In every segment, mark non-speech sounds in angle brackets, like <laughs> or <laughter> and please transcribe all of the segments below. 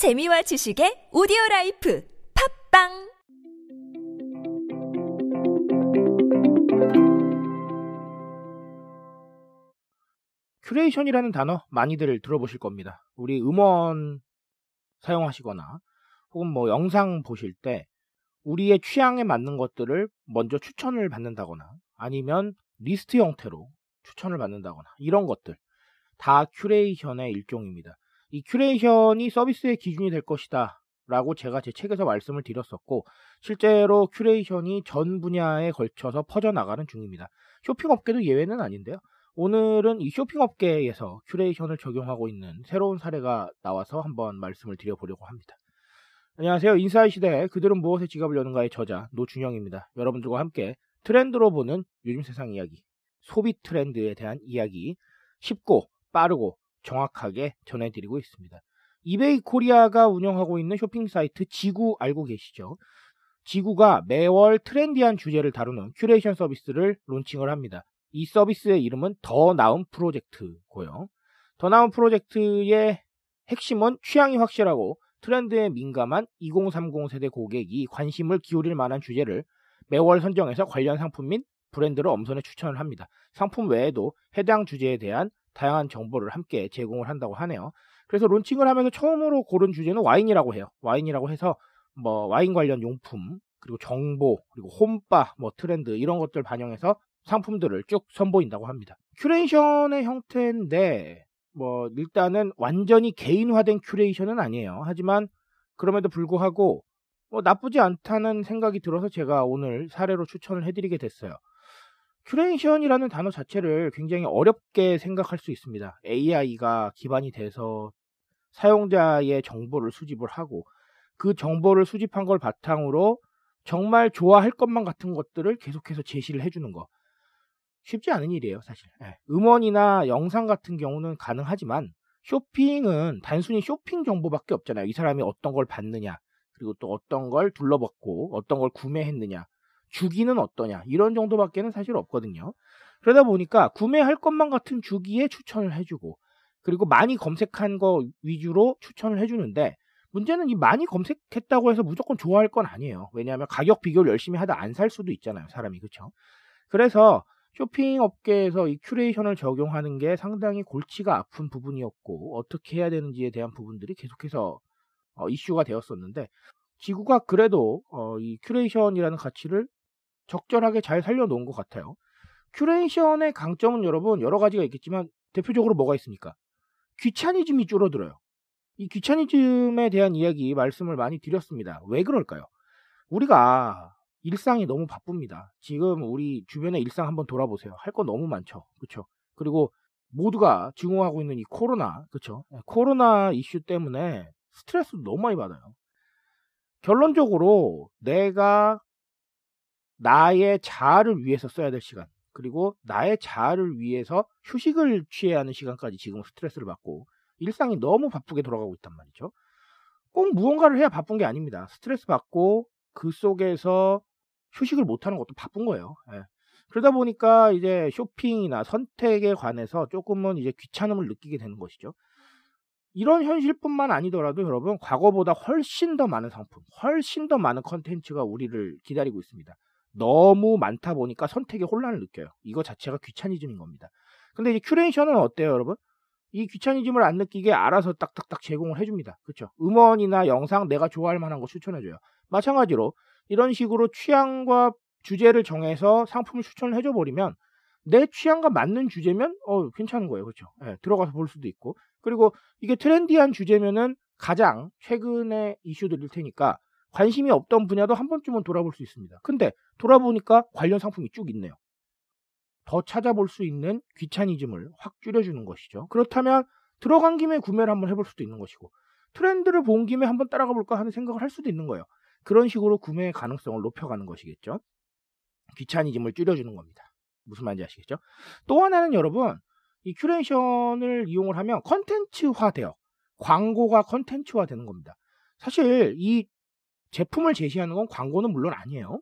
재미와 지식의 오디오 라이프 팟빵 큐레이션이라는 단어 많이들 들어보실 겁니다. 우리 음원 사용하시거나 혹은 뭐 영상 보실 때 우리의 취향에 맞는 것들을 먼저 추천을 받는다거나 아니면 리스트 형태로 추천을 받는다거나 이런 것들 다 큐레이션의 일종입니다. 이 큐레이션이 서비스의 기준이 될 것이다 라고 제가 제 책에서 말씀을 드렸었고 실제로 큐레이션이 전 분야에 걸쳐서 퍼져나가는 중입니다. 쇼핑업계도 예외는 아닌데요. 오늘은 이 쇼핑업계에서 큐레이션을 적용하고 있는 새로운 사례가 나와서 한번 말씀을 드려보려고 합니다. 안녕하세요. 인싸의 시대 그들은 무엇에 지갑을 여는가의 저자 노준영입니다. 여러분들과 함께 트렌드로 보는 요즘 세상 이야기, 소비 트렌드에 대한 이야기 쉽고 빠르고 정확하게 전해드리고 있습니다. 이베이 코리아가 운영하고 있는 쇼핑 사이트 G9 알고 계시죠? G9가 매월 트렌디한 주제를 다루는 큐레이션 서비스를 론칭을 합니다. 이 서비스의 이름은 더 나은 프로젝트고요. 더 나은 프로젝트의 핵심은 취향이 확실하고 트렌드에 민감한 2030 세대 고객이 관심을 기울일 만한 주제를 매월 선정해서 관련 상품 및 브랜드를 엄선해 추천을 합니다. 상품 외에도 해당 주제에 대한 다양한 정보를 함께 제공을 한다고 하네요. 그래서 론칭을 하면서 처음으로 고른 주제는 와인이라고 해요. 와인이라고 해서 뭐 와인 관련 용품 그리고 정보 그리고 홈바 뭐 트렌드 이런 것들 반영해서 상품들을 쭉 선보인다고 합니다. 큐레이션의 형태인데 뭐 일단은 완전히 개인화된 큐레이션은 아니에요. 하지만 그럼에도 불구하고 뭐 나쁘지 않다는 생각이 들어서 제가 오늘 사례로 추천을 해드리게 됐어요. 큐레이션이라는 단어 자체를 굉장히 어렵게 생각할 수 있습니다. AI가 기반이 돼서 사용자의 정보를 수집을 하고 그 정보를 수집한 걸 바탕으로 정말 좋아할 것만 같은 것들을 계속해서 제시를 해주는 거. 쉽지 않은 일이에요, 사실. 네. 음원이나 영상 같은 경우는 가능하지만 쇼핑은 단순히 쇼핑 정보밖에 없잖아요. 이 사람이 어떤 걸 봤느냐, 그리고 또 어떤 걸 둘러봤고, 어떤 걸 구매했느냐, 주기는 어떠냐, 이런 정도밖에는 사실 없거든요. 그러다 보니까 구매할 것만 같은 주기에 추천을 해주고, 그리고 많이 검색한 거 위주로 추천을 해주는데, 문제는 이 많이 검색했다고 해서 무조건 좋아할 건 아니에요. 왜냐하면 가격 비교를 열심히 하다 안 살 수도 있잖아요, 사람이. 그쵸? 그래서 쇼핑 업계에서 이 큐레이션을 적용하는 게 상당히 골치가 아픈 부분이었고 어떻게 해야 되는지에 대한 부분들이 계속해서 어, 이슈가 되었었는데 G9가 그래도 어, 이 큐레이션이라는 가치를 적절하게 잘 살려놓은 것 같아요. 큐레이션의 강점은 여러분 여러 가지가 있겠지만 대표적으로 뭐가 있습니까? 귀차니즘이 줄어들어요. 이 귀차니즘에 대한 이야기 말씀을 많이 드렸습니다. 왜 그럴까요? 우리가 일상이 너무 바쁩니다. 지금 우리 주변의 일상 한번 돌아보세요. 할 거 너무 많죠. 그렇죠? 그리고 모두가 증오하고 있는 이 코로나, 그렇죠? 코로나 이슈 때문에 스트레스도 너무 많이 받아요. 결론적으로 내가 나의 자아를 위해서 써야 될 시간, 그리고 나의 자아를 위해서 휴식을 취해야 하는 시간까지 지금 스트레스를 받고 일상이 너무 바쁘게 돌아가고 있단 말이죠. 꼭 무언가를 해야 바쁜 게 아닙니다. 스트레스 받고 그 속에서 휴식을 못하는 것도 바쁜 거예요. 예. 그러다 보니까 이제 쇼핑이나 선택에 관해서 조금은 이제 귀찮음을 느끼게 되는 것이죠. 이런 현실뿐만 아니더라도 여러분 과거보다 훨씬 더 많은 상품, 훨씬 더 많은 컨텐츠가 우리를 기다리고 있습니다. 너무 많다 보니까 선택에 혼란을 느껴요. 이거 자체가 귀차니즘인 겁니다. 근데 이제 큐레이션은 어때요, 여러분? 이 귀차니즘을 안 느끼게 알아서 딱딱딱 제공을 해줍니다. 그렇죠? 음원이나 영상 내가 좋아할 만한 거 추천해줘요. 마찬가지로 이런 식으로 취향과 주제를 정해서 상품을 추천을 해줘 버리면 내 취향과 맞는 주제면 어 괜찮은 거예요, 그렇죠? 네, 들어가서 볼 수도 있고 그리고 이게 트렌디한 주제면은 가장 최근의 이슈들일 테니까 관심이 없던 분야도 한 번쯤은 돌아볼 수 있습니다. 근데 돌아보니까 관련 상품이 쭉 있네요. 더 찾아볼 수 있는 귀차니즘을 확 줄여주는 것이죠. 그렇다면 들어간 김에 구매를 한번 해볼 수도 있는 것이고 트렌드를 본 김에 한번 따라가 볼까 하는 생각을 할 수도 있는 거예요. 그런 식으로 구매 가능성을 높여가는 것이겠죠. 귀차니즘을 줄여주는 겁니다. 무슨 말인지 아시겠죠? 또 하나는 여러분 이 큐레이션을 이용을 하면 컨텐츠화 돼요. 광고가 컨텐츠화 되는 겁니다. 사실 이 제품을 제시하는 건 광고는 물론 아니에요.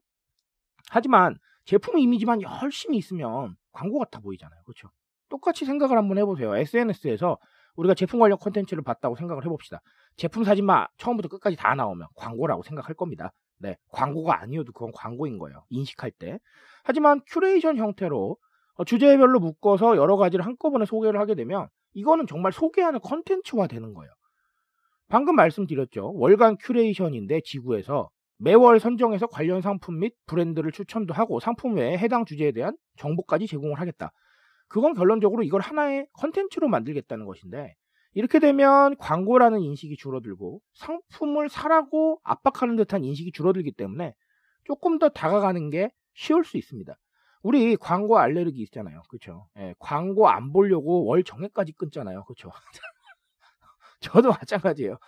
하지만 제품 이미지만 열심히 있으면 광고 같아 보이잖아요. 그렇죠? 똑같이 생각을 한번 해보세요. SNS에서 우리가 제품 관련 콘텐츠를 봤다고 생각을 해봅시다. 제품 사진만 처음부터 끝까지 다 나오면 광고라고 생각할 겁니다. 네, 광고가 아니어도 그건 광고인 거예요. 인식할 때. 하지만 큐레이션 형태로 어, 주제별로 묶어서 여러 가지를 한꺼번에 소개를 하게 되면 이거는 정말 소개하는 컨텐츠화 되는 거예요. 방금 말씀드렸죠. 월간 큐레이션인데 G9에서 매월 선정해서 관련 상품 및 브랜드를 추천도 하고 상품 외에 해당 주제에 대한 정보까지 제공을 하겠다. 그건 결론적으로 이걸 하나의 컨텐츠로 만들겠다는 것인데 이렇게 되면 광고라는 인식이 줄어들고 상품을 사라고 압박하는 듯한 인식이 줄어들기 때문에 조금 더 다가가는 게 쉬울 수 있습니다. 우리 광고 알레르기 있잖아요. 그렇죠? 예, 광고 안 보려고 월 정액까지 끊잖아요. 그렇죠? <laughs> <laughs> 저도 마찬가지예요.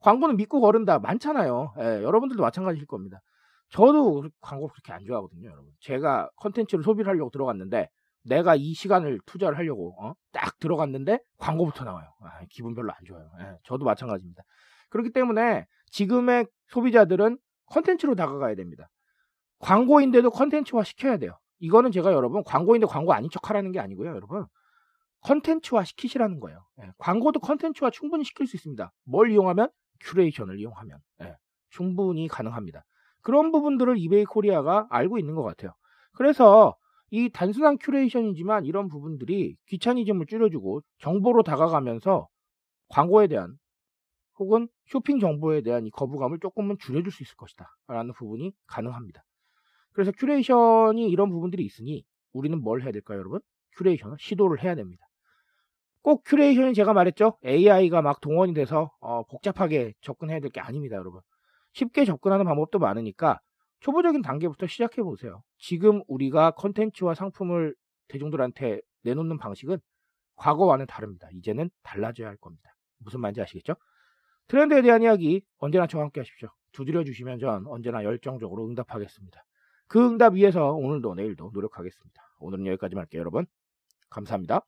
광고는 믿고 거른다 많잖아요. 예, 여러분들도 마찬가지일 겁니다. 저도 광고 그렇게 안 좋아하거든요, 여러분. 제가 컨텐츠를 소비를 하려고 들어갔는데 내가 이 시간을 투자를 하려고 어? 딱 들어갔는데 광고부터 나와요. 아, 기분 별로 안 좋아요. 예, 저도 마찬가지입니다. 그렇기 때문에 지금의 소비자들은 컨텐츠로 다가가야 됩니다. 광고인데도 컨텐츠화 시켜야 돼요. 이거는 제가 여러분 광고인데 광고 아닌 척 하라는 게 아니고요, 여러분. 컨텐츠화 시키시라는 거예요. 예, 광고도 컨텐츠화 충분히 시킬 수 있습니다. 뭘 이용하면? 큐레이션을 이용하면. 예, 충분히 가능합니다. 그런 부분들을 이베이 코리아가 알고 있는 것 같아요. 그래서 이 단순한 큐레이션이지만 이런 부분들이 귀차니즘을 줄여주고 정보로 다가가면서 광고에 대한 혹은 쇼핑 정보에 대한 이 거부감을 조금은 줄여줄 수 있을 것이다. 라는 부분이 가능합니다. 그래서 큐레이션이 이런 부분들이 있으니 우리는 뭘 해야 될까요, 여러분? curation을 시도를 해야 됩니다. 꼭 curation이 제가 말했죠. AI가 막 동원이 돼서 어, 복잡하게 접근해야 될 게 아닙니다, 여러분. 쉽게 접근하는 방법도 많으니까 초보적인 단계부터 시작해 보세요. 지금 우리가 컨텐츠와 상품을 대중들한테 내놓는 방식은 과거와는 다릅니다. 이제는 달라져야 할 겁니다. 무슨 말인지 아시겠죠? 트렌드에 대한 이야기 언제나 저와 함께 하십시오. 두드려 주시면 전 언제나 열정적으로 응답하겠습니다. 그 응답 위해서 오늘도 내일도 노력하겠습니다. 오늘은 여기까지 할게요, 여러분. 감사합니다.